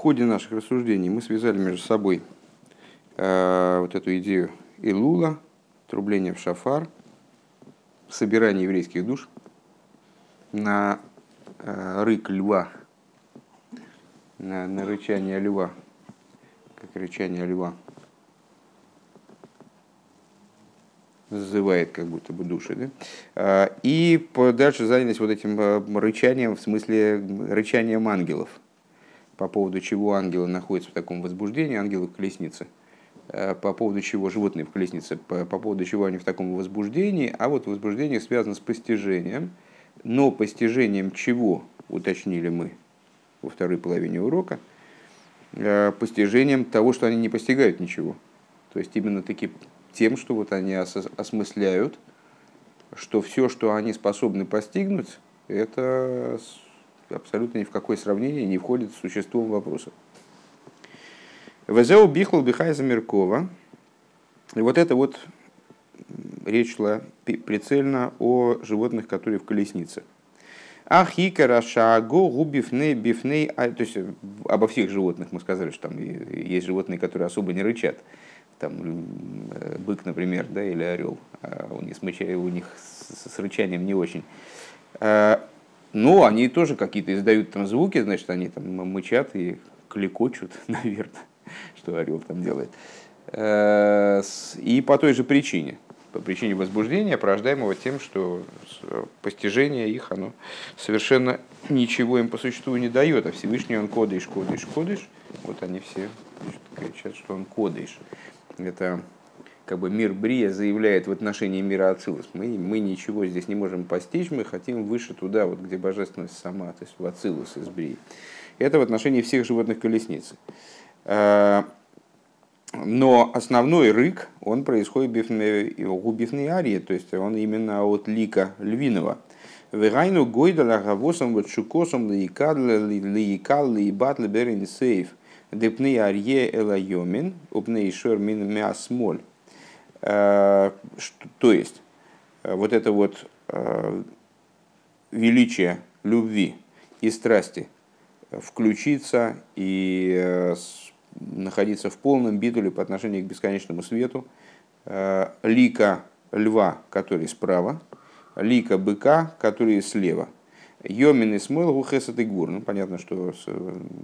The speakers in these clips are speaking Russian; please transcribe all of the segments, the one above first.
ходе наших рассуждений мы связали между собой э, вот эту идею Илула, трубление в шафар, собирание еврейских душ на э, рык льва, на, на рычание льва, как рычание льва. зазывает как будто бы души. Да? А, и дальше занялись вот этим э, рычанием, в смысле рычанием ангелов, по поводу чего ангелы находятся в таком возбуждении, ангелы в колеснице, э, по поводу чего животные в колеснице, по, по поводу чего они в таком возбуждении, а вот возбуждение связано с постижением, но постижением чего, уточнили мы во второй половине урока, э, постижением того, что они не постигают ничего. То есть именно таки тем, что вот они осмысляют, что все, что они способны постигнуть, это абсолютно ни в какое сравнение не входит в существо вопроса. Везеу бихлал бихайза Меркова. И вот это вот речь шла прицельно о животных, которые в колеснице. Ахикара шаго губифней бифней, то есть обо всех животных мы сказали, что там есть животные, которые особо не рычат там э, бык, например, да, или орел, а у них, у них с, с рычанием не очень. Но они тоже какие-то издают там звуки, значит, они там мычат и кликочут, наверное, что орел там делает. А, и по той же причине, по причине возбуждения, порождаемого тем, что постижение их, оно совершенно ничего им по существу не дает, а Всевышний он кодыш, кодыш, кодыш. Вот они все кричат, что он кодыш это как бы мир Брия заявляет в отношении мира Ацилус. Мы, мы ничего здесь не можем постичь, мы хотим выше туда, вот, где божественность сама, то есть в Ацилус из Брии. Это в отношении всех животных колесниц. А, но основной рык, он происходит у бифной арии, то есть он именно от лика львиного. Вегайну гойдала гавосом вот шукосом лиикал лиибат либерин сейф. Депны арье элайомин, упны шор мин мясмоль. Э, то есть, э, вот это вот э, величие любви и страсти включиться и находиться в полном битуле по отношению к бесконечному свету, лика льва, который справа, лика быка, который слева – Йомин и смыл гухесет и гур. Ну, понятно, что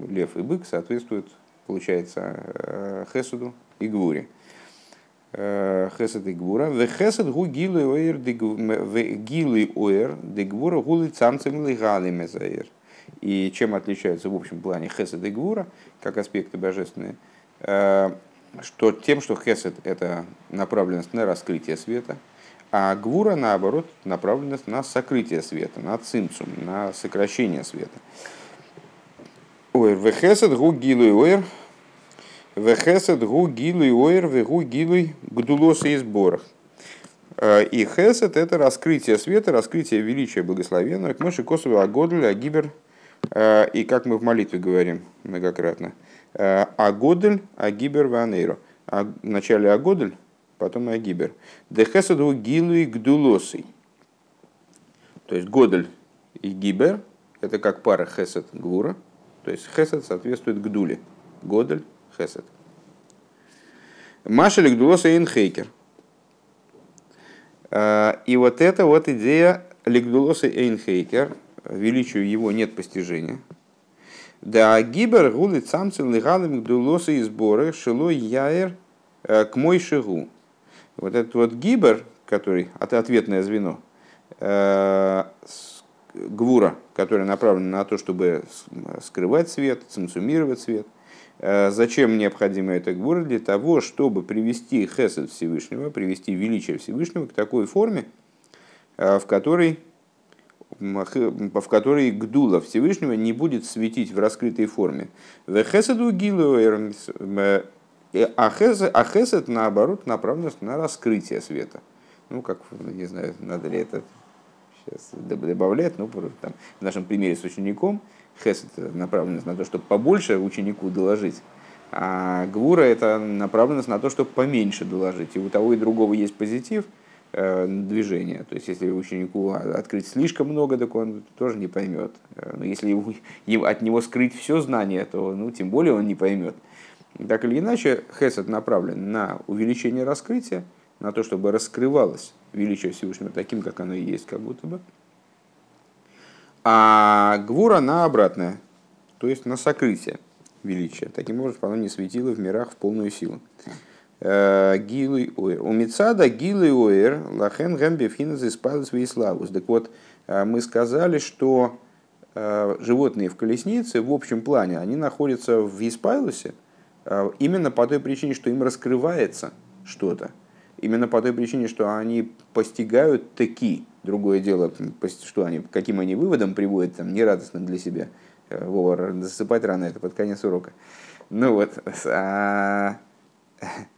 лев и бык соответствуют, получается, хесуду и гуре. Э, хесед и гура. В хесед гу гилы оэр гилы оэр де гура гулы цамцем легали мезаэр. И чем отличаются в общем плане хесед и гура, как аспекты божественные, э, что тем, что хесед – это направленность на раскрытие света, а гвура, наоборот, направленность на сокрытие света, на цимцум, на сокращение света. Ой, вехесед гу гилуй ойр, вехесед гу гилуй ойр, вегу гилуй гдулоса и сборах. А, и хесед – это раскрытие света, раскрытие величия благословенного, к мыши косовый агодль, агибер, а, и как мы в молитве говорим многократно, а, агодль, агибер ванейро. В начале агодль, потом Агибер. Дехесаду гилу и гдулосой. То есть Годель и Гибер – это как пара Хесед Гвура. То есть Хесед соответствует Гдуле. Годель, Хесед. Машель Гдулоса и Инхейкер. А, и вот эта вот идея Лигдулоса Эйнхейкер, величию его нет постижения. Да гибер гулит самцем лигалым гдулоса и сборы шило яер э, к мой шигу. Вот этот вот гибер, который ответное звено, э, гвура, которая направлена на то, чтобы скрывать свет, цинцумировать свет. Э, зачем необходимо это гвура? Для того, чтобы привести хесед Всевышнего, привести величие Всевышнего к такой форме, э, в которой в которой гдула Всевышнего не будет светить в раскрытой форме. Гилу а а хесед, наоборот, направлен на раскрытие света. Ну, как, не знаю, надо ли это сейчас добавлять, ну, в нашем примере с учеником, хесед направленность на то, чтобы побольше ученику доложить, а гвура это направленность на то, чтобы поменьше доложить. И у того и другого есть позитив, движения. То есть, если ученику открыть слишком много, так он тоже не поймет. Но если от него скрыть все знание, то ну, тем более он не поймет. Так или иначе, хесед направлен на увеличение раскрытия, на то, чтобы раскрывалось величие Всевышнего таким, как оно и есть, как будто бы. А гвура на обратное, то есть на сокрытие величия. Таким образом, оно не светило в мирах в полную силу. Э, гилы оэр. У Мицада гилы оэр лахен гамбифхинас испалус вейславус. Так вот, э, мы сказали, что э, животные в колеснице в общем плане, они находятся в Испайлусе именно по той причине, что им раскрывается что-то. Именно по той причине, что они постигают таки. Другое дело, что они, каким они выводом приводят, там, нерадостным для себя. Вова, засыпать рано, это под конец урока. Ну вот, а,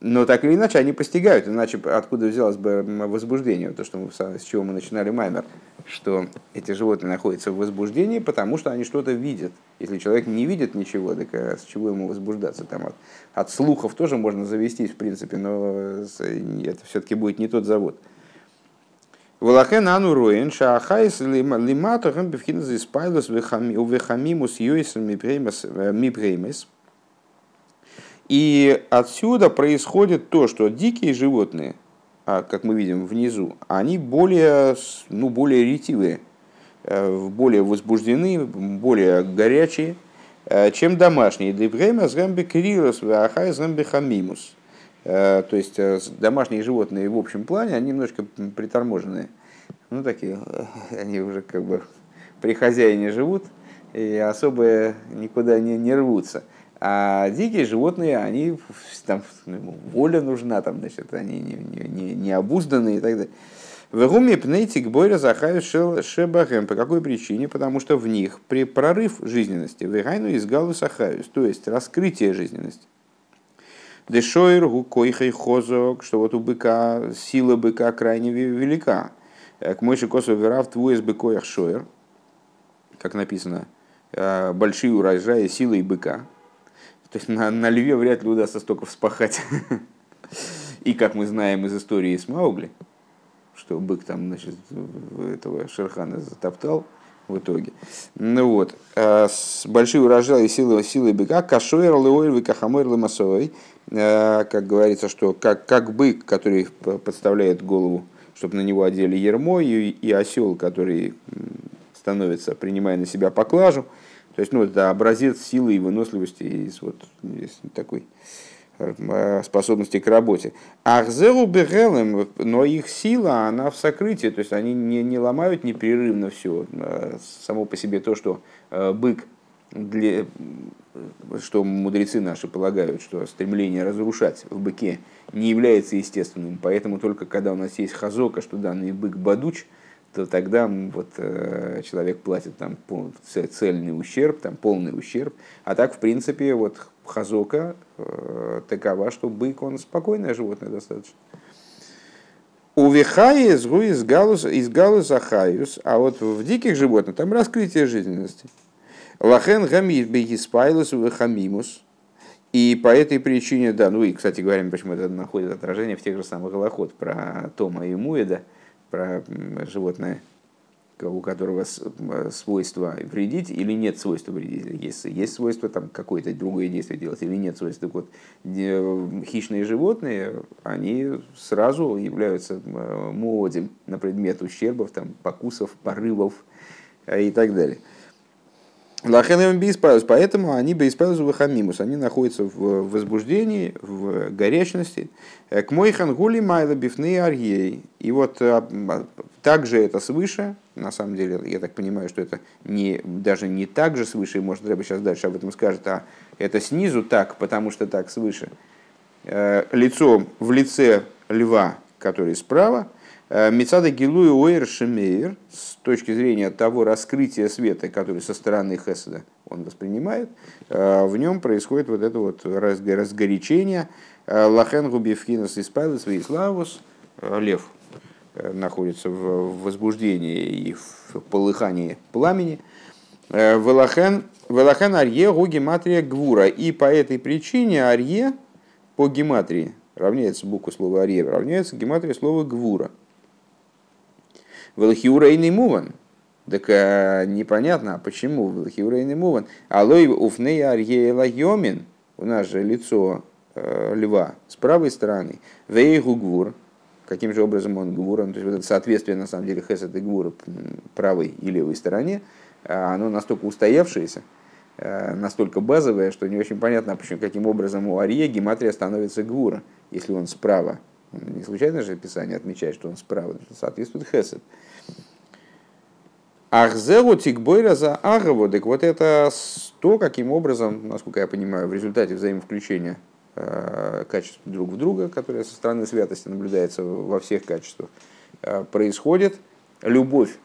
но так или иначе они постигают, иначе откуда взялось бы возбуждение, то, что мы, с чего мы начинали Маймер, что эти животные находятся в возбуждении, потому что они что-то видят. Если человек не видит ничего, так а с чего ему возбуждаться? Там от, от слухов тоже можно завестись, в принципе, но это все-таки будет не тот завод. Валахен ану роен шаахайс лимату гамбивхинз испайлус вехамимус юисом мипреймес – и отсюда происходит то, что дикие животные, а, как мы видим внизу, они более, ну, более ретивые, э, более возбуждены, более горячие, э, чем домашние. Дебрема згамби крилос, ахай згамби хамимус. Э, то есть домашние животные в общем плане, они немножко приторможенные. Ну, такие, они уже как бы при хозяине живут и особо никуда не, не рвутся. А дикие животные, они там ну, воля нужна, там, значит, они не, не, не, не обузданные и так далее. В гуме пнейтик бойра захаю шебахем. По какой причине? Потому что в них при прорыв жизненности, вегайну из галу сахаюс, то есть раскрытие жизненности. Дешойр гукойхай хозок, что вот у быка, сила быка крайне велика. К мойши косу верав твой из быкоях шойр, как написано, «Э, большие урожаи силой быка. То есть на, на льве вряд ли удастся столько вспахать. И как мы знаем из истории с Маугли, что бык там, значит, этого Шерхана затоптал в итоге. Ну вот, а с большой урожай и силы, силы быка, кашуэр леоэль выкахамэр лемасовой, а, как говорится, что как, как бык, который подставляет голову, чтобы на него одели ермо, и, и осел, который становится, принимая на себя поклажу, то есть, ну, это образец силы и выносливости, и вот, такой э, способности к работе. Ахзеру бегелем, но их сила, она в сокрытии, то есть они не, не ломают непрерывно все. Э, само по себе то, что э, бык, для, что мудрецы наши полагают, что стремление разрушать в быке не является естественным, поэтому только когда у нас есть хазока, что данный бык бадуч – то тогда вот, э, человек платит там цельный ущерб, там полный ущерб. А так, в принципе, вот хазока э, такова, что бык, он спокойное животное достаточно. У вихаи из галус, из галус ахаюс, а вот в диких животных там раскрытие жизненности. Лахен гамид бегиспайлус хамимус. И по этой причине, да, ну и, кстати говоря, почему это находит отражение в тех же самых голоход про Тома и Муэда, про животное, у которого свойство вредить или нет свойства вредить. Если есть свойство там какое-то другое действие делать или нет свойства. Так вот, хищные животные, они сразу являются муодим на предмет ущербов, там, покусов, порывов и так далее. Лахенем бейспайлус, поэтому они бейспайлус вахамимус, они находятся в возбуждении, в горячности. К мой хангули майла бифны арьей. И вот а, также это свыше, на самом деле, я так понимаю, что это не, даже не так же свыше, может, Рэба сейчас дальше об этом скажет, а это снизу так, потому что так свыше. Э, лицо в лице льва, который справа, Э, Мецада Гилуи Уэйр Шемейр, с точки зрения того раскрытия света, который со стороны Хеседа он воспринимает, э, в нем происходит вот это вот разгорячение. Э, Лахен Губивхинас Испайлес Вейславус, лев находится в возбуждении и в полыхании пламени. Велахен Арье Гу Гематрия Гвура. И по этой причине Арье по гематрии равняется буква слова арье, равняется гематрия слова гвура. Велхиурейный муван. Так а, непонятно, а почему Велхиурейный муван. Алой уфней арье йомин. У нас же лицо э, льва с правой стороны. Вейгу гвур. Каким же образом он гвур? Ну, то есть вот это соответствие на самом деле хесед и гвур правой и левой стороне, а оно настолько устоявшееся, Э, настолько базовая, что не очень понятно, почему, каким образом у Ария гематрия становится гвура, если он справа. Не случайно же Писание отмечает, что он справа, соответствует хесед. Ахзеру тикбойра за агаву, так вот это то, каким образом, насколько я понимаю, в результате взаимовключения э, качеств друг в друга, которое со стороны святости наблюдается во всех качествах, э, происходит любовь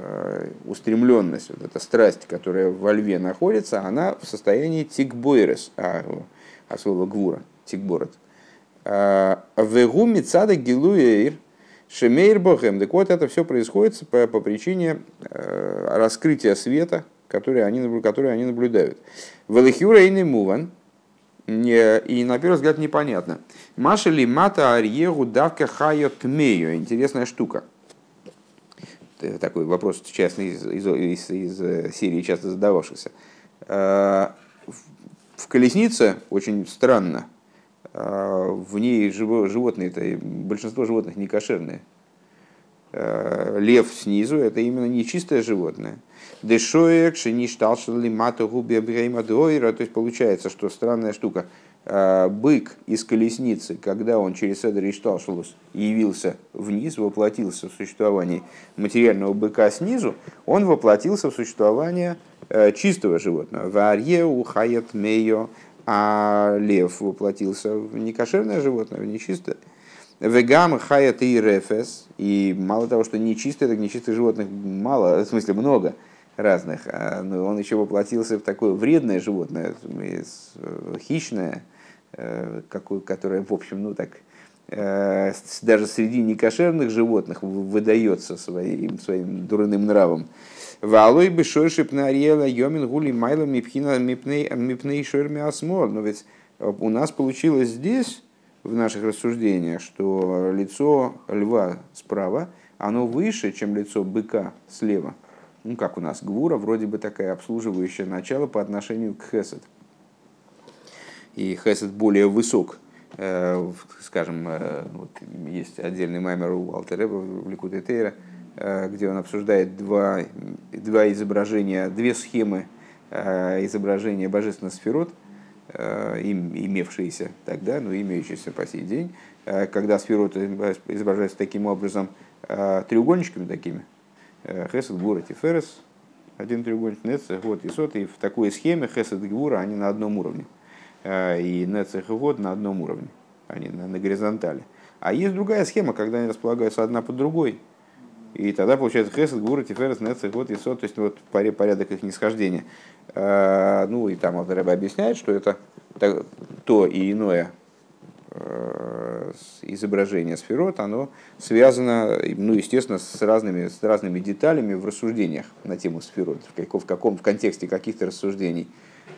Э, устремленность, вот эта страсть, которая во льве находится, она в состоянии тикбойрес, а, а гвура, тикборет. А, Вегу мицада гилуэйр шемейр бохем. Так вот, это все происходит по, по причине э, раскрытия света, который они, который они наблюдают. Велихюра и муван, и на первый взгляд непонятно. Маша ли мата арьегу давка хайот тмею. Интересная штука – такой вопрос частный из, из, из, из э, серии часто задававшихся. Э, в колеснице очень странно. Э, в ней животные, это большинство животных не кошерные. Лев снизу это именно нечистое животное. Дешоек, шиништалшали мату губи то есть получается, что странная штука – Э, бык из колесницы, когда он через Седер и Шталшулус явился вниз, воплотился в существование материального быка снизу, он воплотился в существование э, чистого животного. Варье ухает мейо, а лев воплотился в некошерное животное, в нечистое. Вегам хаят и рефес, и мало того, что нечистое, так нечистых животных мало, в смысле много разных, а, но он еще воплотился в такое вредное животное, э, хищное, Э, какую, которая, в общем, ну так, э, даже среди некошерных животных выдается своим, своим дурным нравом. Валой бы шойшип на ариела йомин гули майла мипхина мипней шерми осмор. Но ведь у нас получилось здесь, в наших рассуждениях, что лицо льва справа, оно выше, чем лицо быка слева. Ну, как у нас гвура, вроде бы такая обслуживающее начало по отношению к хесед и хесед более высок. Э, скажем, э, вот есть отдельный маймер у Алтереба в Ликуте Тейра, э, где он обсуждает два, два изображения, две схемы изображения божественных сферот, имевшиеся тогда, но имеющиеся по сей день, когда сфероты изображаются таким образом, треугольничками такими, Хесед, Гура, Тиферес, один треугольник, Нец, вот и сот, и в такой схеме Хесед Гура, они на одном уровне. Э, и Нецех и Год на одном уровне, они на, на горизонтали. А есть другая схема, когда они располагаются одна под другой. И тогда получается Хесед, Гура, Тиферес, Нецех, Год и Сот, то есть вот порядок их нисхождения. Э, ну и там Алтареба объясняет, что это то и иное э, изображение сферот, оно связано, ну, естественно, с разными, с разными деталями в рассуждениях на тему сферот, в каком, в каком в контексте каких-то рассуждений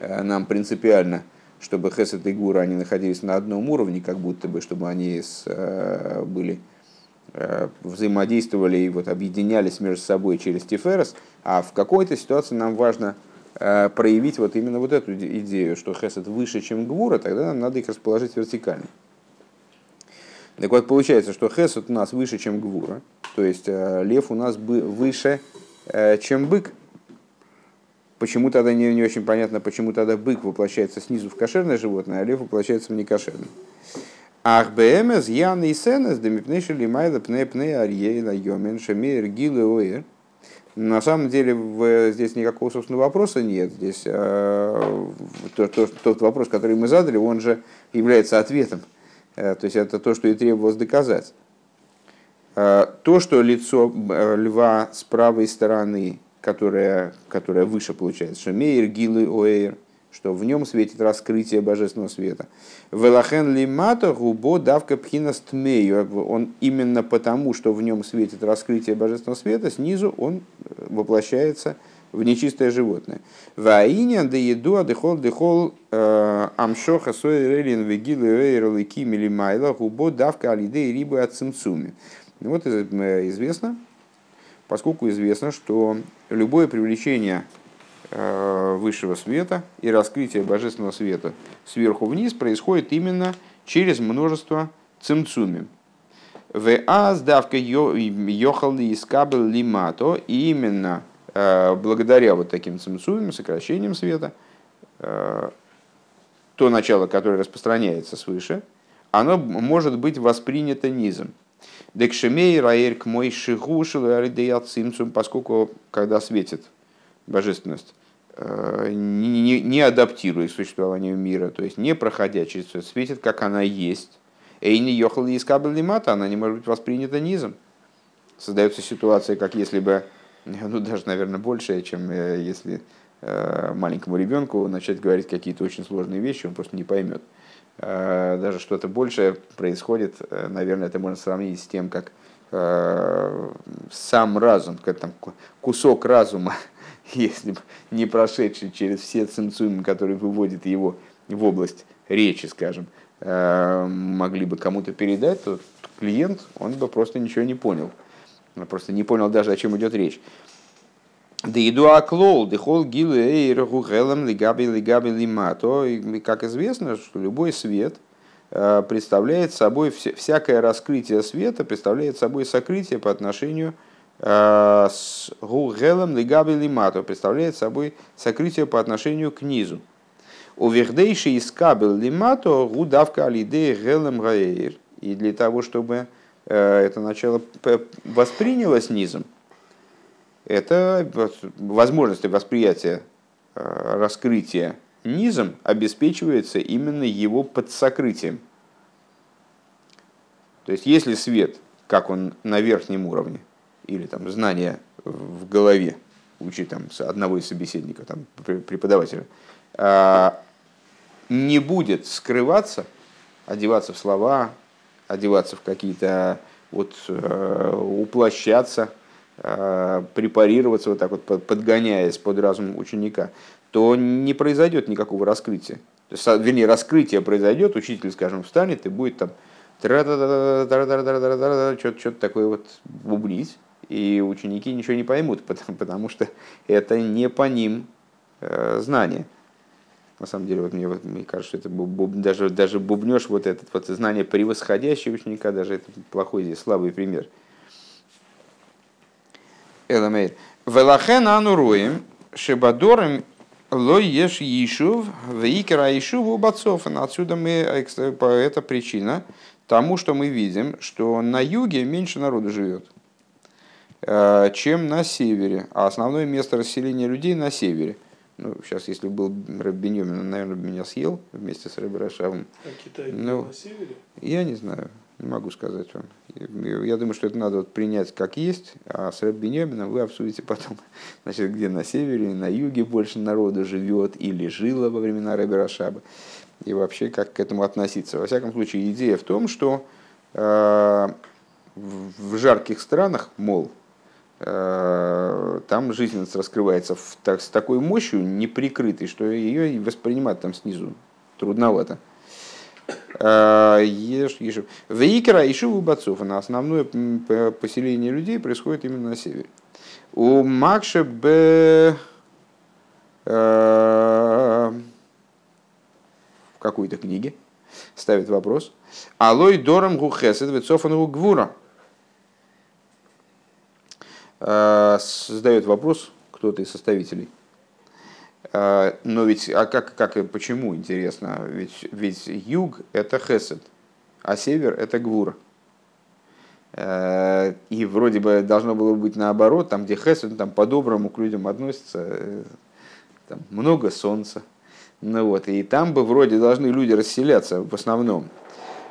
нам принципиально чтобы Хесед и Гура они находились на одном уровне, как будто бы, чтобы они с, э, были э, взаимодействовали и вот объединялись между собой через Тиферес, а в какой-то ситуации нам важно э, проявить вот именно вот эту идею, что Хесед выше, чем Гвура, тогда нам надо их расположить вертикально. Так вот, получается, что Хесед у нас выше, чем Гвура, то есть лев у нас выше, чем бык, Почему тогда не, не очень понятно, почему тогда бык воплощается снизу в кошерное животное, а лев воплощается в некошерное. Ах бмс ян и сенес демипнейши лимайда пне пне арьейна йомен шемейр гилы На самом деле в, здесь никакого собственного вопроса нет. Здесь э, то, то, тот вопрос, который мы задали, он же является ответом. Э, то есть это то, что и требовалось доказать. Э, то, что лицо э, льва с правой стороны которая, которая выше получается, Шамейр, Гилы, Оэйр, что в нем светит раскрытие божественного света. Велахен лимата губо давка пхина стмею. Он именно потому, что в нем светит раскрытие божественного света, снизу он э, воплощается в нечистое животное. Ваинян да еду адыхол дыхол э, амшоха сойрелин вегилы рейралы кимили майла губо давка алиде рибы от цимцуми. Вот известно, поскольку известно, что любое привлечение Э, высшего света и раскрытие божественного света сверху вниз происходит именно через множество цимцуми. В аз давка йохал искабел лимато, и именно э, благодаря вот таким цимцумим, сокращением света, э, то начало, которое распространяется свыше, оно может быть воспринято низом. Декшемей раэр к мой шигушил поскольку когда светит божественность, Э, не, не адаптируя к существованию мира, то есть не проходя через все, светит, как она есть. Эйни йохал из лимата, она не может быть воспринята низом. Создается ситуация, как если бы, ну даже, наверное, большая, чем э, если э, маленькому ребенку начать говорить какие-то очень сложные вещи, он просто не поймет. Даже что-то большее происходит, наверное, это можно сравнить с тем, как сам разум, как там кусок разума если бы не прошедший через все цинцумы, которые выводят его в область речи, скажем, э, могли бы кому-то передать, то клиент, он бы просто ничего не понял. Он просто не понял даже, о чем идет речь. Да иду аклол, дехол гилы эйраху гелем лигаби лигаби лимато. Как известно, что любой свет э, представляет собой, всякое раскрытие света представляет собой сокрытие по отношению к с гугелом лигаби лимату представляет собой сокрытие по отношению к низу. У вердейши из кабел лимато гудавка алидея гелем гаэйр. И для того, чтобы э, это начало воспринялось низом, это возможность восприятия э, раскрытия низом обеспечивается именно его подсокрытием. То есть, если свет, как он на верхнем уровне, или там знания в голове, учить там одного из собеседников, там, преподавателя, а, не будет скрываться, одеваться в слова, одеваться в какие-то, вот, э, уплощаться, э, препарироваться вот так вот, подгоняясь под разум ученика, то не произойдет никакого раскрытия. То есть, вернее, раскрытие произойдет, учитель, скажем, встанет и будет там что-то такое вот бубнить, и ученики ничего не поймут, потому, потому что это не по ним э, знание. На самом деле, вот мне, вот, мне кажется, это буб, даже, даже бубнешь вот этот вот знание превосходящего ученика, даже это плохой здесь слабый пример. Эламейр. Велахен ануруем шебадорем лой еш ешув вейкера ешуву бацофан. Отсюда мы, это причина тому, что мы видим, что на юге меньше народу живет. Э, чем на севере. А основное место расселения людей на севере. Ну, сейчас, если был Раббиньомин, он, наверное, бы меня съел вместе с Рэбби Рашавом. А Китай ну, на севере? Я не знаю, не могу сказать вам. Я думаю, что это надо вот принять как есть, а с Раббиньомином вы обсудите потом, значит, где на севере, на юге больше народу живет или жило во времена Рэбби Рашаба. И вообще, как к этому относиться. Во всяком случае, идея в том, что э, в жарких странах, мол, там жизненность раскрывается в, так, с такой мощью неприкрытой, что ее воспринимать там снизу трудновато. Э, Вейкера и Шиву Бацов, на основное поселение людей происходит именно на севере. У Макша Б э, в какой-то книге ставит вопрос. Алой Дорам Гухесет Вецофану Гвура. Э, задает вопрос кто-то из составителей. Э, но ведь, а как, как и почему, интересно, ведь, ведь юг – это хесед, а север – это гвур. Э, и вроде бы должно было быть наоборот, там, где хесед, там по-доброму к людям относятся, там много солнца. Ну вот, и там бы вроде должны люди расселяться в основном.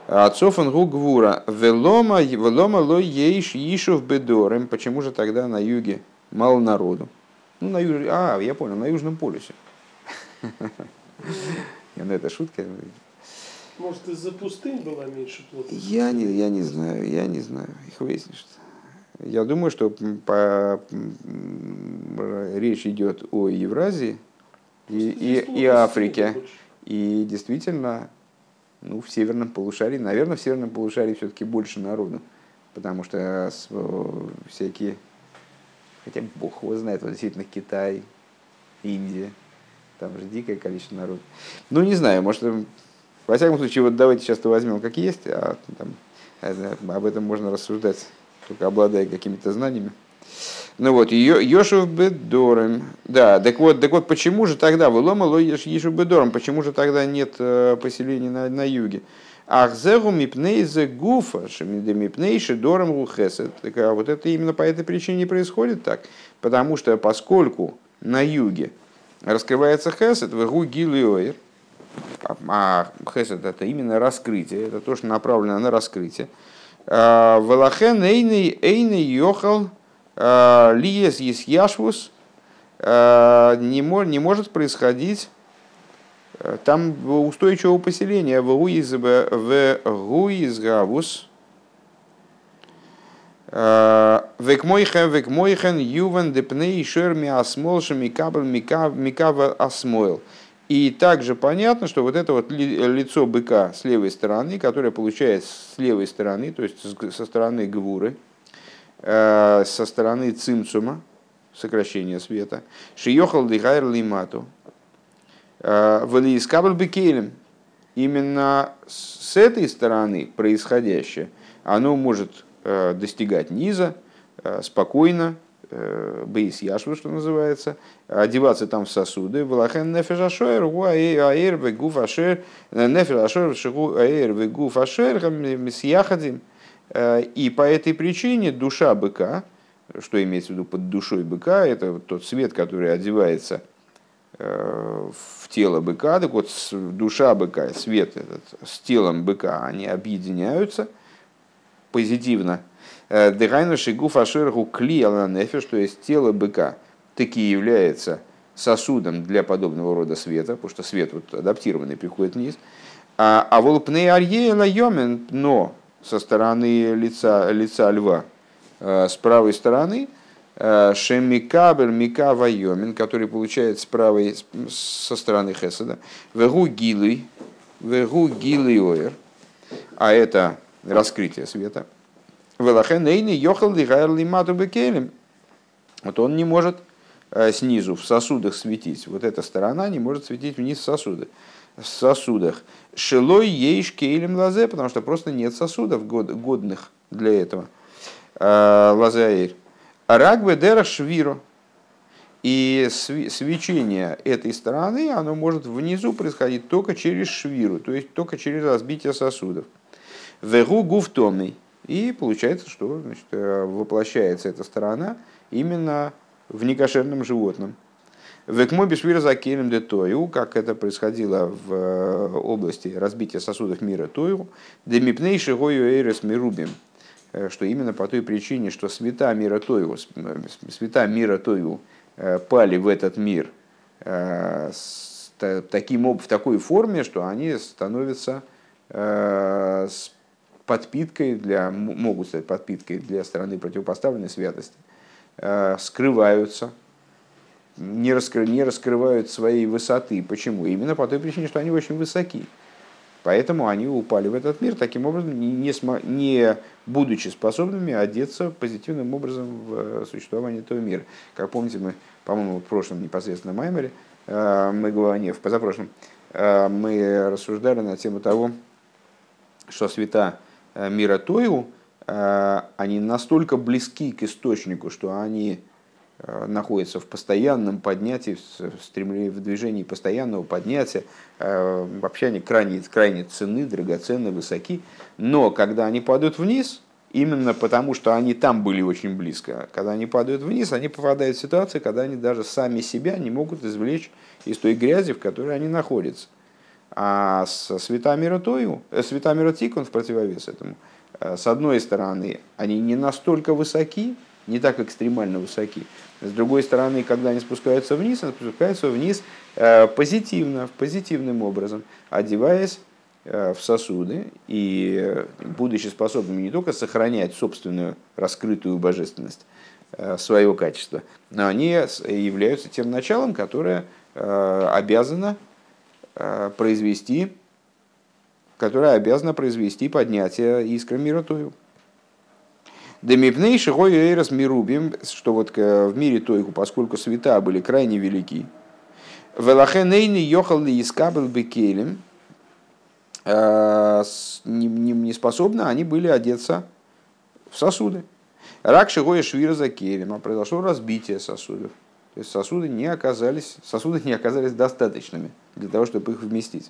Отцов он гвура. Велома, велома лой ейш ишов бедорем. Почему же тогда на юге мало народу? Ну, на юг... А, я понял, на Южном полюсе. Ну, это шутка. Может, из-за пустынь было меньше плода? Я не, я не знаю, я не знаю. Их выяснишь. Я думаю, что по, речь идет о Евразии и, и, и Африке. И действительно, ну, в северном полушарии, наверное, в северном полушарии все-таки больше народу, потому что всякие, хотя бог его знает, вот действительно Китай, Индия, там же дикое количество народу. Ну, не знаю, может, во всяком случае, вот давайте сейчас то возьмем как есть, а там, об этом можно рассуждать, только обладая какими-то знаниями. Ну вот, Йошев Бедорем. Да, так вот, так вот, почему же тогда, Вылома Йошев Бедорем, почему же тогда нет э, поселений на, на юге? Ахзегу мипнейзе гуфа, мипнейши дором гухесет. Так а вот это именно по этой причине происходит так. Потому что поскольку на юге раскрывается хесед, в гу гилиоир, а хесед это именно раскрытие, это то, что направлено на раскрытие. А, Велахен эйный эйный йохал Лиес есть яшвус, э, не, может происходить э, там устойчивого поселения. В Гуизгавус, Векмойхен, векмойхен, ювен, депней, шерми, асмол, микабл, микава, асмойл. И также понятно, что вот это вот лицо быка с левой стороны, которое получается с левой стороны, то есть со стороны гвуры, Э, со стороны цимцума, сокращение света, шиехал дихайр лимату, э, валиискабль бекелем. Именно с этой стороны происходящее, оно может э, достигать низа спокойно, бейс яшву, что называется, одеваться там в сосуды. Валахен нефеш аэр вегуф ашер, нефеш ашер, аэр вегуф ашер, яхадим. Э, и по этой причине душа быка, что имеется в виду под душой быка, это тот свет, который одевается э, в тело быка, так вот душа быка, свет этот с телом быка, они объединяются позитивно. Э, Дыхайна шигу фашергу кли нефеш, то есть тело быка таки является сосудом для подобного рода света, потому что свет вот адаптированный приходит вниз. А, а волпней арье но со стороны лица, лица льва э, с правой стороны, э, Шемикабель Мика Вайомин, который получает с правой, со стороны Хеседа, Вегу Гилы, Вегу Гилы Оэр, а это раскрытие света. Велахен Эйни Йохал Лигайр Лимату Бекелем. Вот он не может э, снизу в сосудах светить. Вот эта сторона не может светить вниз в сосуды сосудах. Шилой ейш кейлем лазе, потому что просто нет сосудов годных для этого. А, Лазаир. Рагбе дера швиро. И свечение этой стороны, оно может внизу происходить только через швиру, то есть только через разбитие сосудов. Вегу гуфтомный. И получается, что значит, э, воплощается эта сторона именно в некошерном животном. Векмо бешвира за келем де тою, как это происходило в э, области разбития сосудов мира тою, демипнейши гою эйрес мирубим, э, что именно по той причине, что света мира тою, э, света мира тою пали в этот мир таким, в такой форме, что они становятся подпиткой для, могут стать подпиткой для стороны противопоставленной святости, скрываются, не, раскры, не раскрывают своей высоты. Почему? Именно по той причине, что они очень высоки. Поэтому они упали в этот мир, таким образом, не, не, не будучи способными одеться позитивным образом в э, существование этого мира. Как помните, мы, по-моему, в прошлом непосредственно Маймере, э, мы говорили, не, в позапрошлом, э, мы рассуждали на тему того, что света мира Тою, они настолько близки к источнику, что они находится в постоянном поднятии, в стремлении, в движении постоянного поднятия. Э, вообще они крайне, крайне ценны, драгоценны, высоки. Но когда они падают вниз, именно потому что они там были очень близко, когда они падают вниз, они попадают в ситуацию, когда они даже сами себя не могут извлечь из той грязи, в которой они находятся. А с Святамира Тою, э, Святамира Тикон в противовес этому, с одной стороны, они не настолько высоки, не так экстремально высоки. С другой стороны, когда они спускаются вниз, они спускаются вниз э, позитивно, позитивным образом, одеваясь в сосуды и будучи способными не только сохранять собственную раскрытую божественность, свое качество, но они являются тем началом, которое обязано произвести, которое обязано произвести поднятие искры мира. Демипней шигой эйрос мирубим, что вот в мире Тойку, поскольку света были крайне велики, Велахенейни йохал ли искабел бекелем, не способны они были одеться в сосуды. Рак шигоя швира за келем, а произошло разбитие сосудов. То есть сосуды не оказались, сосуды не оказались достаточными для того, чтобы их вместить.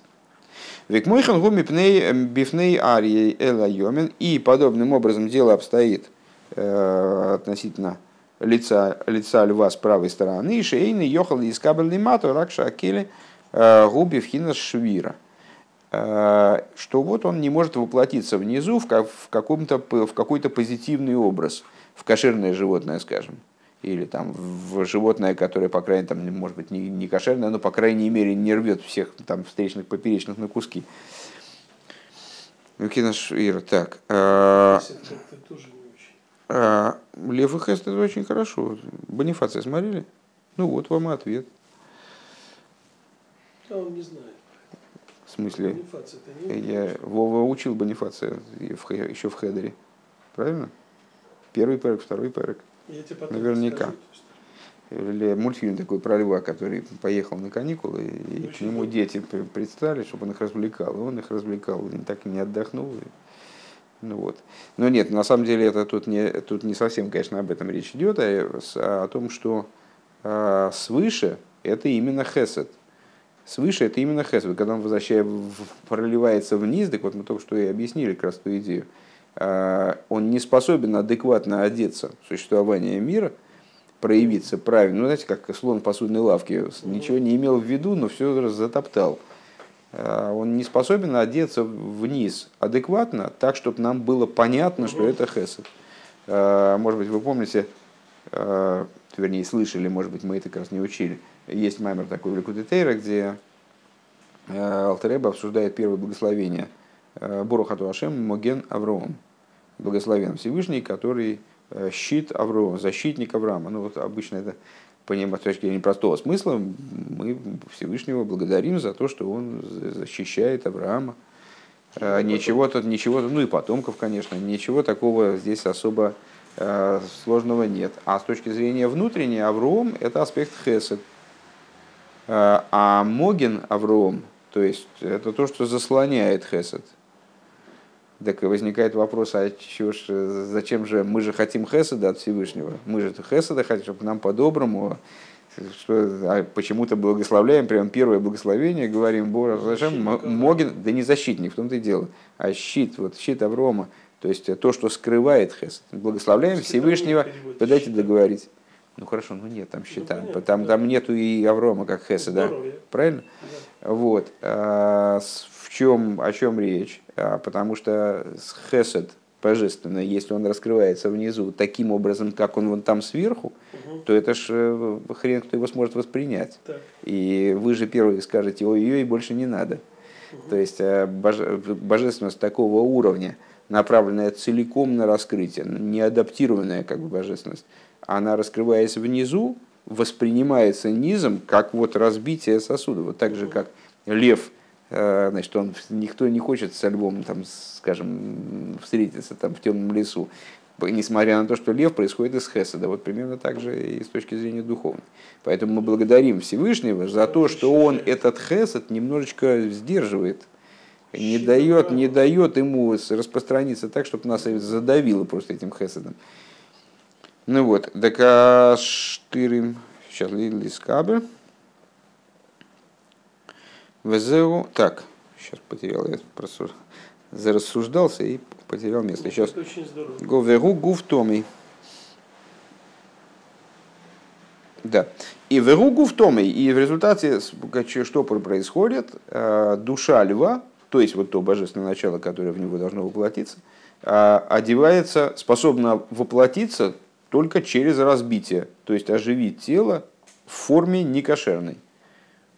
Век мойхан гуми пней бифней арьей элайомен. И подобным образом дело обстоит э, относительно лица, лица льва с правой стороны. И шейный йохал из кабельный мату ракша акели э, губи вхина швира. Э, что вот он не может воплотиться внизу в, в, каком-то, в какой-то позитивный образ, в кошерное животное, скажем или там в животное, которое, по крайней там, может быть, не, не кошерное, но, по крайней мере, не рвет всех там встречных поперечных на куски. Кинаш Ира, так. А, Лев и Хест это очень хорошо. Бонифация смотрели? Ну вот вам ответ. А он не знает. В смысле? Я Вова учил Бонифация еще в Хедере. Правильно? Первый перек, второй перек. Наверняка. Или мультфильм такой про льва, который поехал на каникулы, и Очень к нему дети представили, чтобы он их развлекал. И он их развлекал, и так и не отдохнул. И... Ну вот. Но нет, на самом деле это тут не, тут не совсем, конечно, об этом речь идет, а, о том, что а, свыше это именно хесед. Свыше это именно хесед. Когда он возвращает, проливается вниз, так вот мы только что и объяснили как раз ту идею. А, он не способен адекватно одеться в существование мира, проявиться правильно. Ну, знаете, как слон посудной лавке, ничего не имел в виду, но все затоптал. А, он не способен одеться вниз адекватно, так, чтобы нам было понятно, что это хесед. А, может быть, вы помните, вернее, слышали, может быть, мы это как раз не учили. Есть маймер такой в Ликутетейра, где Алтереба обсуждает первое благословение – Борохату Ашем Моген Авроам. Благословен Всевышний, который щит Авроама, защитник Авраама. Ну вот обычно это понимать с точки зрения простого смысла, мы Всевышнего благодарим за то, что он защищает Авраама. Э, ничего тут, ничего, ну и потомков, конечно, ничего такого здесь особо сложного нет. А с точки зрения внутренней, Авром – это аспект хесед. А Моген Авром, то есть это то, что заслоняет хесед – так возникает вопрос, а чего ж, зачем же, мы же хотим Хеседа от Всевышнего, мы же Хеседа хотим, чтобы нам по-доброму, что, а почему-то благословляем, прям первое благословение, говорим, Боже, зачем Могин, да не защитник, в том-то и дело, а щит, вот щит Аврома, то есть то, что скрывает Хесед. Благословляем Всевышнего, подайте договорить. Ну хорошо, ну нет там щита, ну, там, там нету и Аврома как Хеседа, правильно? Да. Вот. В чем, о чем речь? А, потому что хесед божественное, если он раскрывается внизу таким образом, как он вон там сверху, угу. то это ж э, хрен кто его сможет воспринять. Так. И вы же первые скажете, ой-ой, больше не надо. Угу. То есть э, божественность такого уровня, направленная целиком на раскрытие, не адаптированная как бы божественность, она, раскрываясь внизу, воспринимается низом, как вот разбитие сосуда. Вот так же, как лев – значит, он, никто не хочет с львом, там, скажем, встретиться там, в темном лесу, несмотря на то, что лев происходит из Хеседа. Вот примерно так же и с точки зрения духовной. Поэтому мы благодарим Всевышнего за то, что он этот Хесед немножечко сдерживает, не дает, не дает ему распространиться так, чтобы нас задавило просто этим Хеседом. Ну вот, так а штырим, сейчас Лискабель. Везеу, так, сейчас потерял, я просто зарассуждался и потерял место. Сейчас. Говегу гуфтомий. Да. И в гуфтомий, и в результате, что происходит, э, душа льва, то есть вот то божественное начало, которое в него должно воплотиться, э, одевается, способно воплотиться только через разбитие, то есть оживить тело в форме некошерной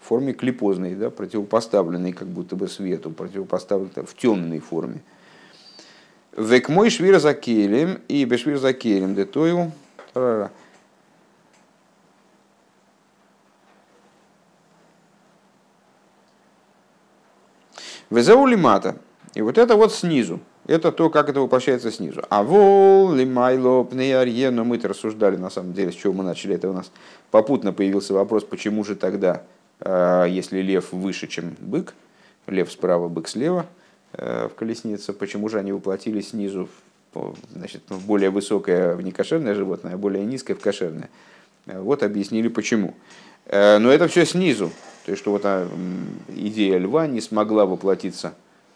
в форме клипозной, да, противопоставленной как будто бы свету, противопоставленной в темной форме. Век мой швир за келем и бешвир за келем детою. Везаули мата. И вот это вот снизу. Это то, как это воплощается снизу. А вол лимайло пнеарье, но мы рассуждали на самом деле, с чего мы начали. Это у нас попутно появился вопрос, почему же тогда, если лев выше, чем бык, лев справа, бык слева э, в колеснице, почему же они воплотились снизу значит, в более высокое в некошерное животное, а более низкое в кошерное. Э, вот объяснили почему. Но это все снизу. То есть, что вот а, идея льва не смогла воплотиться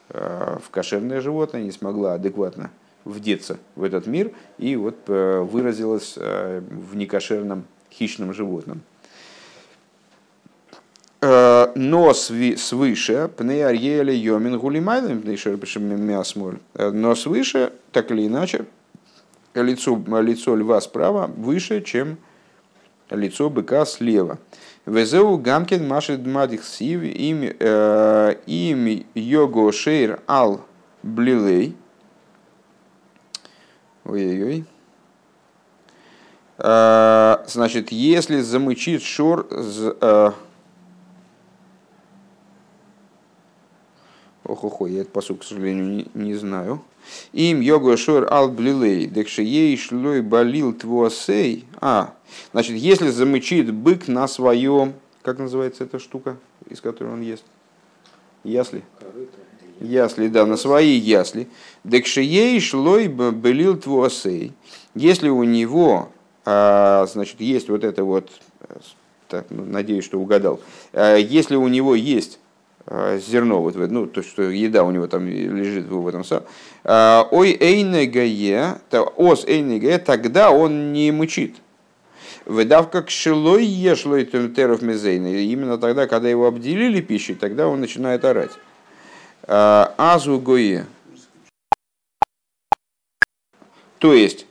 Э, в кошерное животное, не смогла адекватно вдеться в этот мир и вот э, выразилась э, в некошерном хищном животном. Но свыше, пне арьеле йомин гулимайлем, но свыше, так или иначе, лицо, лицо льва справа выше, чем лицо быка слева. Везеу Гамкин Маши Дмадих Сив им, э, им Його Шейр Ал Блилей. Ой-ой-ой. Э, значит, если замычит шор... Ох-охо, я этот посуд, к сожалению, не, не знаю. Им йога шор ал блилей, декше ей шлой балил твуасей. А, значит, если замычит бык на своем, как называется эта штука, из которой он ест? Ясли? Ясли, да, на свои ясли. Декше ей шлой балил твуасей. Если у него, а, значит, есть вот это вот, так, ну, надеюсь, что угадал, а, если у него есть Э, зерно, вот, ну, то, что еда у него там лежит в этом самом. Э, ой, эйнегае, ос эйнегае, тогда он не мычит. Выдав как шилой ешлой теров мезейна. Именно тогда, когда его обделили пищей, тогда он начинает орать. Э, азу гое. То есть,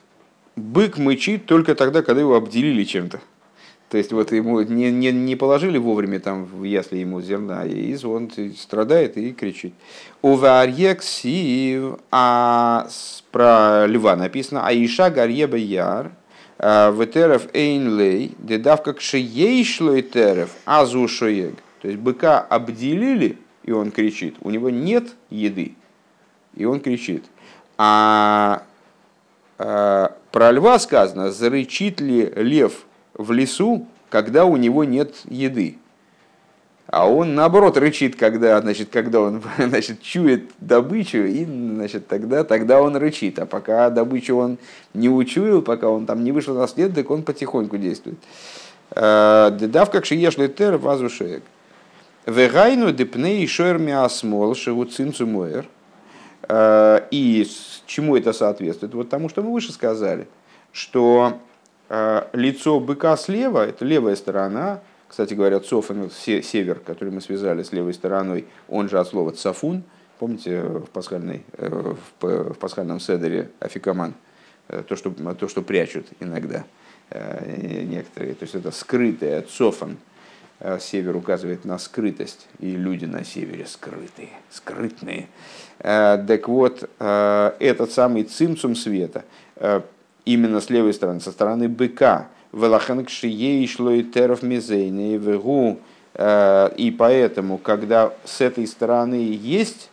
бык мычит только тогда, когда его обделили чем-то. То есть вот ему не, не, не положили вовремя там в ясли ему зерна, и он страдает и кричит. Уварьексив, а про льва написано, а иша гарьеба яр, а, ветеров эйнлей, дедавка к шеейшлой терев, азушоег. То есть быка обделили, и он кричит. У него нет еды, и он кричит. А, а про льва сказано, зарычит ли лев в лесу, когда у него нет еды. А он, наоборот, рычит, когда, значит, когда он значит, чует добычу, и значит, тогда, тогда он рычит. А пока добычу он не учуял, пока он там не вышел на след, так он потихоньку действует. Э, Дедав как шиеш летер вазушек. Вегайну депней и шойр миасмол шеву цинцу муэр. Э, и чему это соответствует? Вот тому, что мы выше сказали, что лицо быка слева, это левая сторона, кстати говоря, цофан, север, который мы связали с левой стороной, он же от слова цафун, помните в, пасхальной, э, в, пасхальном седере афикаман, э, то что, то, что прячут иногда э, некоторые, то есть это скрытое, цофан, север указывает на скрытость, и люди на севере скрытые, скрытные. Так вот, этот самый цимцум света, именно с левой стороны, со стороны быка. Велаханкши ей шло и вегу. Э, и поэтому, когда с этой стороны есть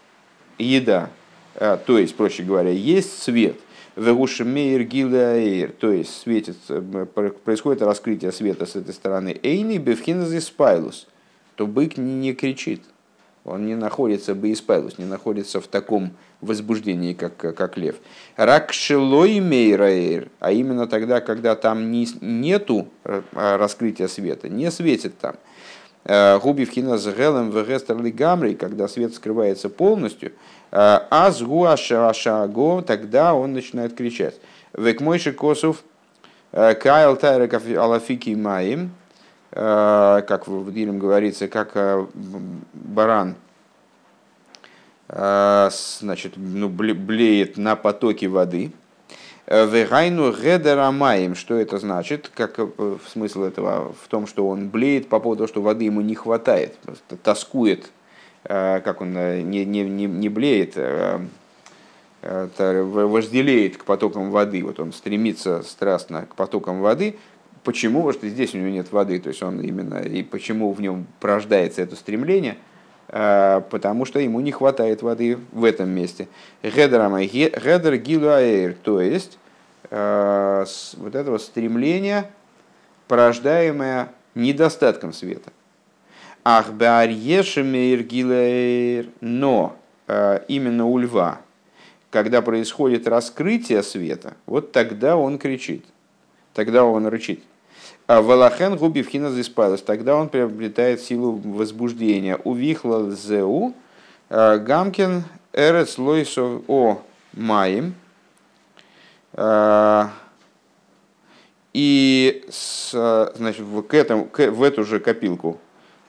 еда, э, то есть, проще говоря, есть свет, Вегушемейр гилаэйр, то есть светит, э, происходит раскрытие света с этой стороны. Эйни бевхинзи спайлус, то бык не кричит. Он не находится, боеспайлус, не находится в таком возбуждении, как, как лев. Ракшелой мейраэр, а именно тогда, когда там не, нету э, раскрытия света, не светит там. Э, Губи вхина с гелем вегестерли гамри, когда свет скрывается полностью, э, аз гуашаго, тогда он начинает кричать. Век мойши косов кайл тайреков алафики маим, как в Дилем говорится, как э, баран э, значит, ну, блеет на потоке воды. Вегайну гедерамаем. Что это значит? Как смысл этого в том, что он блеет по поводу того, что воды ему не хватает, тоскует, как он не, не, не, не блеет, вожделеет к потокам воды. Вот он стремится страстно к потокам воды. Почему? Потому что здесь у него нет воды, то есть он именно и почему в нем порождается это стремление – Э, потому что ему не хватает воды в этом месте. Гедер гилуаэр, то есть э, вот этого стремления, порождаемое недостатком света. Ах, гилуаэр, но э, именно у льва, когда происходит раскрытие света, вот тогда он кричит, тогда он рычит. А Валахен губи вхина заспалась. Тогда он приобретает силу возбуждения. Увихла зеу а, гамкин эрец лойсов о маим. А, и с, значит, к этому, к, в эту же копилку,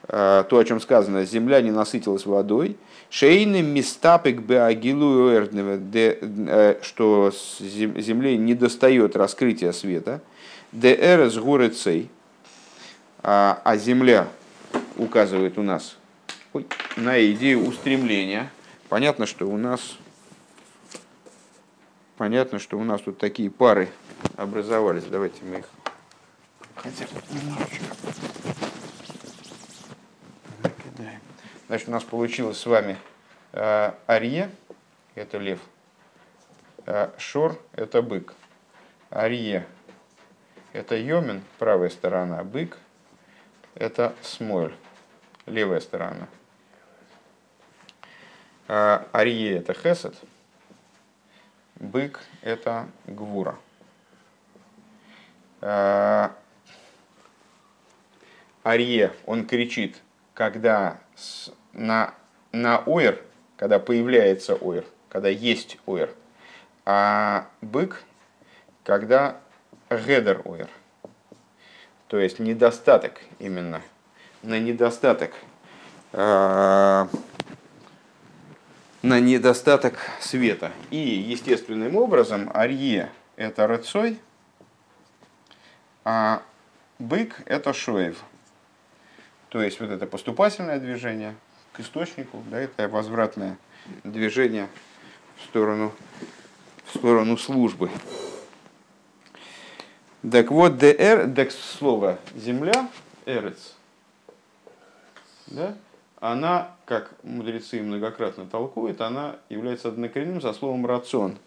то, о чем сказано, земля не насытилась водой, шейны мистапик беагилу э, что земле не достает раскрытия света – ДР с горыцей, а, а земля указывает у нас ой, на идею устремления. Понятно, что у нас понятно, что у нас тут такие пары образовались. Давайте мы их хотя бы немножечко. Значит, у нас получилось с вами э, Арье, это лев, э, Шор, это бык. Арье это Йомин, правая сторона, бык – это Смойль, левая сторона. А Арье – это Хесед, бык – это Гвура. А, Арье, он кричит, когда на, на Ойр, когда появляется Ойр, когда есть Ойр, а бык, когда гедер ойр. То есть недостаток именно, на недостаток, э, на недостаток света. И естественным образом арье это рыцой, а бык это шоев. То есть вот это поступательное движение к источнику, да, это возвратное движение в сторону, в сторону службы. Так вот, ДР, так слово земля, эрец, да, она, как мудрецы многократно толкуют, она является однокоренным со словом рацион,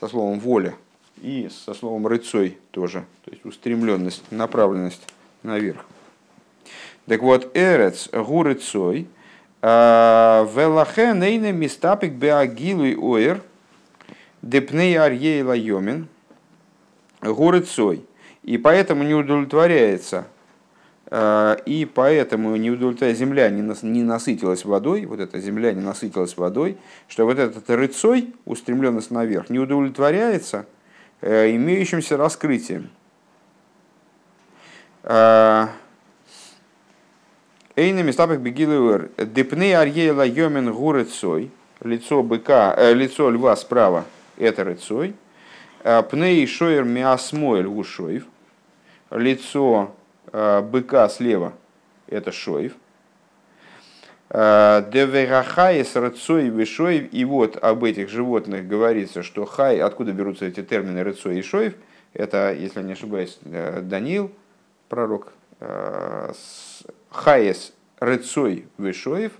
со словом воля, и со словом рыцой тоже, то есть устремленность, направленность наверх. Так вот, эрец гурыцой, а, велахе нейне мистапик беагилуй оэр, депней арьей лайомин, горыцой, и поэтому не удовлетворяется, э, и поэтому не удовлетворяет, земля не насытилась водой, вот эта земля не насытилась водой, что вот этот рыцой, устремленность наверх, не удовлетворяется э, имеющимся раскрытием. Э, Эйна местапах бегилуэр депны арьела йомен гурыцой, лицо быка, лицо льва справа, это рыцой, Э, пней шоер миасмоэль гушоев. Лицо э, быка слева – это шоев. Э, Деверахаис рыцой вишоев. И вот об этих животных говорится, что хай, откуда берутся эти термины рыцой и шоев, это, если не ошибаюсь, Даниил, пророк, хаес рыцой вишоев,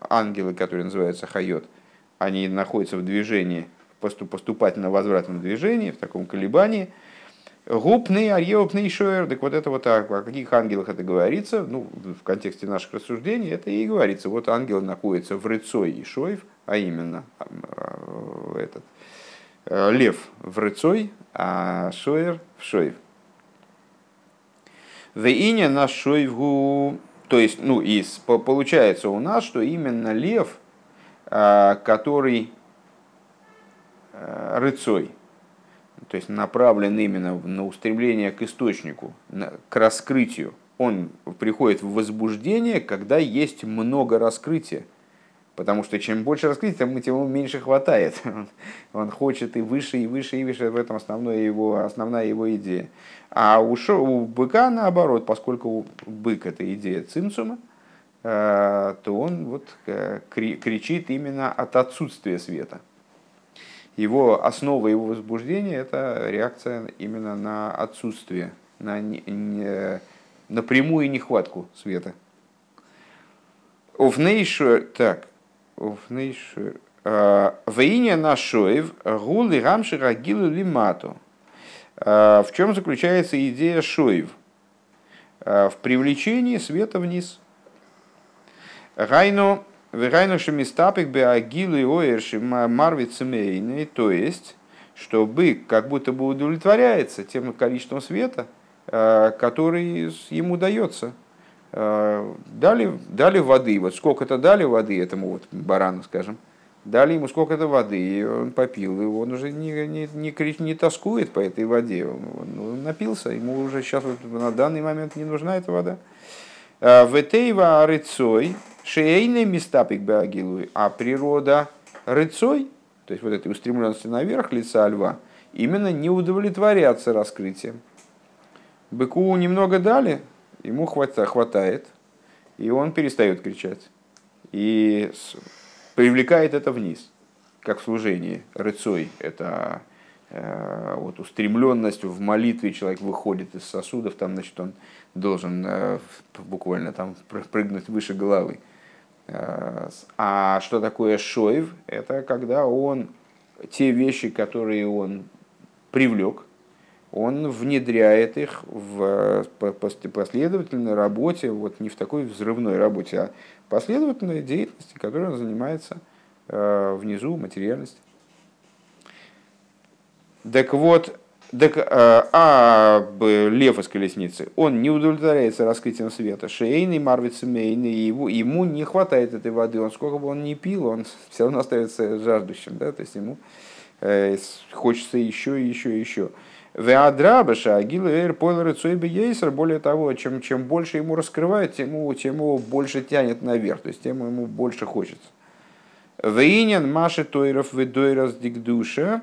ангелы, которые называются хайот, они находятся в движении – поступательно-возвратном движении, в таком колебании. Гупный, арьеопный шоер, так вот это вот о, о каких ангелах это говорится, ну, в контексте наших рассуждений, это и говорится. Вот ангел находится в рыцой и шоев, а именно э, этот э, лев в рыцой, а шоер в шоев. Веиня на шойвгу, то есть, ну, и получается у нас, что именно лев, э, который рыцой, то есть направлен именно на устремление к источнику, к раскрытию. Он приходит в возбуждение, когда есть много раскрытия, Потому что чем больше раскрыть, тем ему меньше хватает. Он, хочет и выше, и выше, и выше. В этом основная его, основная его идея. А у, шо, у быка наоборот, поскольку бык это идея цимцума, э, то он вот э, кричит именно от отсутствия света. Его основа его возбуждения это реакция именно на отсутствие, на не, не, на прямую нехватку света. Овнейшур, так, овнейшур, а, Ваиня нашоев гулы рамши рагилу лимату. А, в чем заключается идея шоев? А, в привлечении света вниз. Гайну, вегайну шемистапик беагилу и оерши марвицемейный, то есть, что бык как будто бы удовлетворяется тем количеством света, который ему дается – дали, дали воды, вот сколько-то дали воды этому вот барану, скажем, дали ему сколько-то воды, и он попил, и он уже не, не, не, не тоскует по этой воде, он, он напился, ему уже сейчас вот, на данный момент не нужна эта вода. Э, Ветейва рыцой, шейный местапик беагилуй, а природа рыцой, то есть вот этой устремленности наверх лица льва, именно не удовлетворяться раскрытием. Быку немного дали, ему хватает, хватает, и он перестает кричать. И привлекает это вниз, как в служении. Рыцой – это э, вот устремленность в молитве, человек выходит из сосудов, там, значит, он должен э, буквально там прыгнуть выше головы. А что такое шоев? Это когда он те вещи, которые он привлек, он внедряет их в последовательной работе, вот не в такой взрывной работе, а последовательной деятельности, которой он занимается э, внизу материальности. Так вот, так, э, а лев из колесницы, он не удовлетворяется раскрытием света. Шейный, марвица мейный, его, ему не хватает этой воды. Он сколько бы он ни пил, он все равно остается жаждущим. Да? То есть ему э, хочется еще еще еще. Веадрабаша, агилэр, пойлер, цойбе, ейсер. Более того, чем, чем больше ему раскрывает, тем, тем его больше тянет наверх, то есть тем ему больше хочется. Вейнен маши тойров ведойрас дикдуша,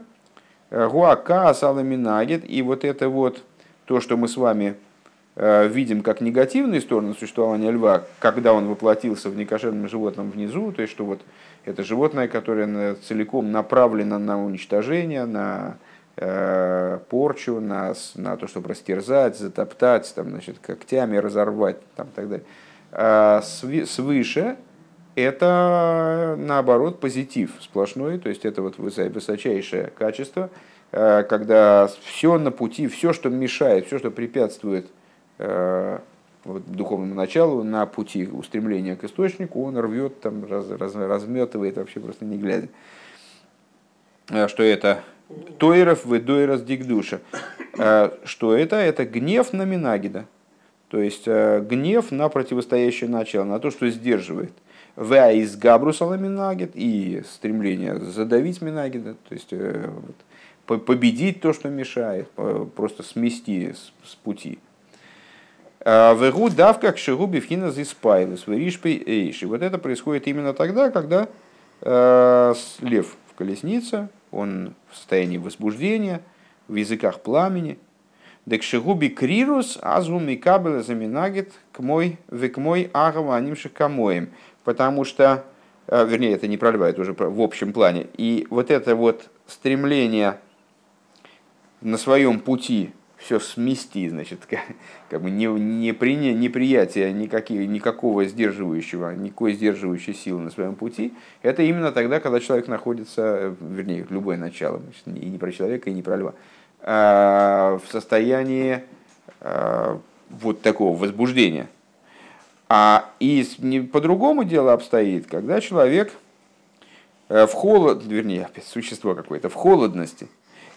гуака асаламинагет. И вот это вот то, что мы с вами э, видим как негативные стороны существования льва, когда он воплотился в некошерном животном внизу, то есть что вот это животное, которое целиком направлено на уничтожение, на Э, порчу, на, на то, чтобы растерзать, затоптать, там, значит, когтями разорвать там, так далее. А свыше это, наоборот, позитив сплошной, то есть это вот высочайшее качество, э, когда все на пути, все, что мешает, все, что препятствует э, вот, духовному началу на пути устремления к источнику, он рвет, там, раз, раз, разметывает вообще просто не глядя. Что это Тойров в Дойрос Дигдуша. Э, что это? Это гнев на Минагида. То есть э, гнев на противостоящее начало, на то, что сдерживает. В из Габруса Минагид и стремление задавить Минагида, то есть э, победить то, что мешает, просто смести с, пути. Вегу дав как шигуби вхина зиспайлес, виришпей эйши. Вот это происходит именно тогда, когда лев в колеснице, он в состоянии возбуждения, в языках пламени. Декшигуби крирус азум и кабеле заминагит к мой век мой агава анимших камоем. Потому что, э, вернее, это не проливает уже в общем плане. И вот это вот стремление на своем пути все смести, значит, как, бы не, не приня, неприятие никакие, никакого сдерживающего, никакой сдерживающей силы на своем пути, это именно тогда, когда человек находится, вернее, любое начало, значит, и не про человека, и не про льва, а, в состоянии а, вот такого возбуждения. А и по-другому дело обстоит, когда человек э, в холод, вернее, существо какое-то, в холодности,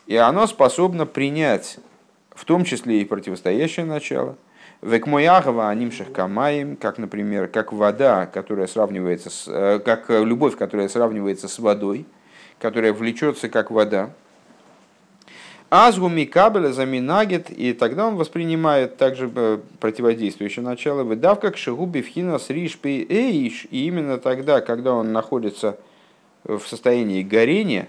и оно способно принять в том числе и противостоящее начало. Векмоягова анимших камаем, как, например, как вода, которая сравнивается с, э, как любовь, которая сравнивается с водой, которая влечется как вода. Азгуми кабеля заминагет, и тогда он воспринимает также э, противодействующее начало, выдав как шигуби вхина с ришпи эйш, и именно тогда, когда он находится в состоянии горения,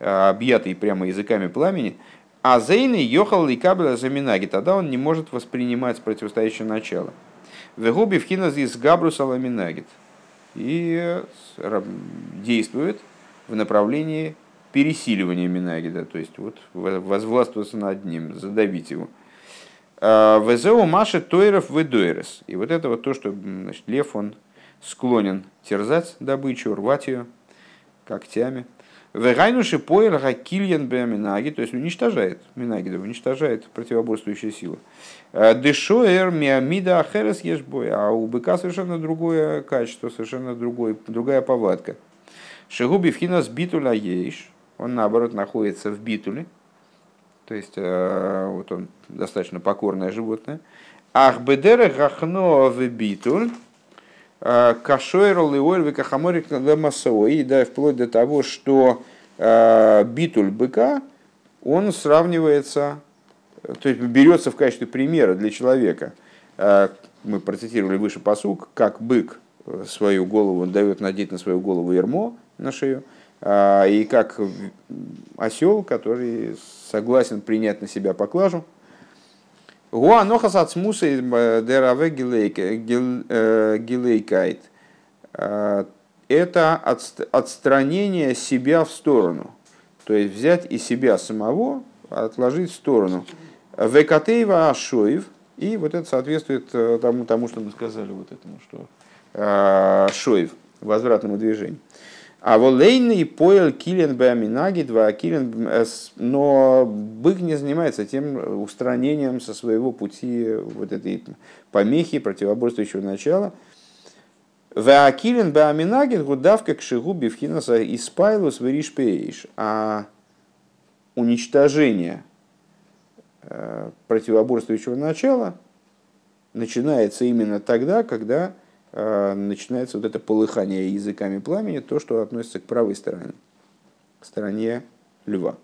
э, объятый прямо языками пламени, а зейны йохал и кабеля заминаги, тогда он не может воспринимать противостоящее начало. Вегуби вхина здесь габруса ламинагит. И э, действует в направлении пересиливания Минагида, то есть вот возвластвоваться над ним, задавить его. А, Везеу Маши Тойров Ведойрес. И вот это вот то, что значит, лев, он склонен терзать добычу, рвать ее когтями. Вегайнуши поэр кильян Минаги, то есть уничтожает Минагида, уничтожает противоборствующие силы. А, Дешоэр миамида ахерес ешбой, а у быка совершенно другое качество, совершенно другой, другая повадка. Шигуби вхинас битуля ейш, он наоборот находится в битуле, то есть э, вот он достаточно покорное животное. Ах бедере гахно в битуль, э, кашойрол и ольвы кахаморик и да, вплоть до того, что э, битуль быка, он сравнивается, то есть берется в качестве примера для человека. Мы процитировали выше посук, как бык свою голову, дает надеть на свою голову ермо на шею, и как осел, который согласен принять на себя поклажу. Гуанохас от э, э. А, это отстранение себя в сторону. То есть взять и себя самого, отложить в сторону. Векатеева Ашоев. И вот это соответствует э, тому, тому, что мы сказали, вот этому, что Шоев, возвратному движению. А волейный поел килен баминаги, два килен, э, но бык не занимается тем устранением со своего пути вот этой помехи противоборствующего начала. Ваакилен баминаги гудавка к шигу бифхинаса испайлус виришпеиш. А уничтожение э, противоборствующего начала начинается именно тогда, когда начинается вот это полыхание языками пламени, то, что относится к правой стороне, к стороне льва.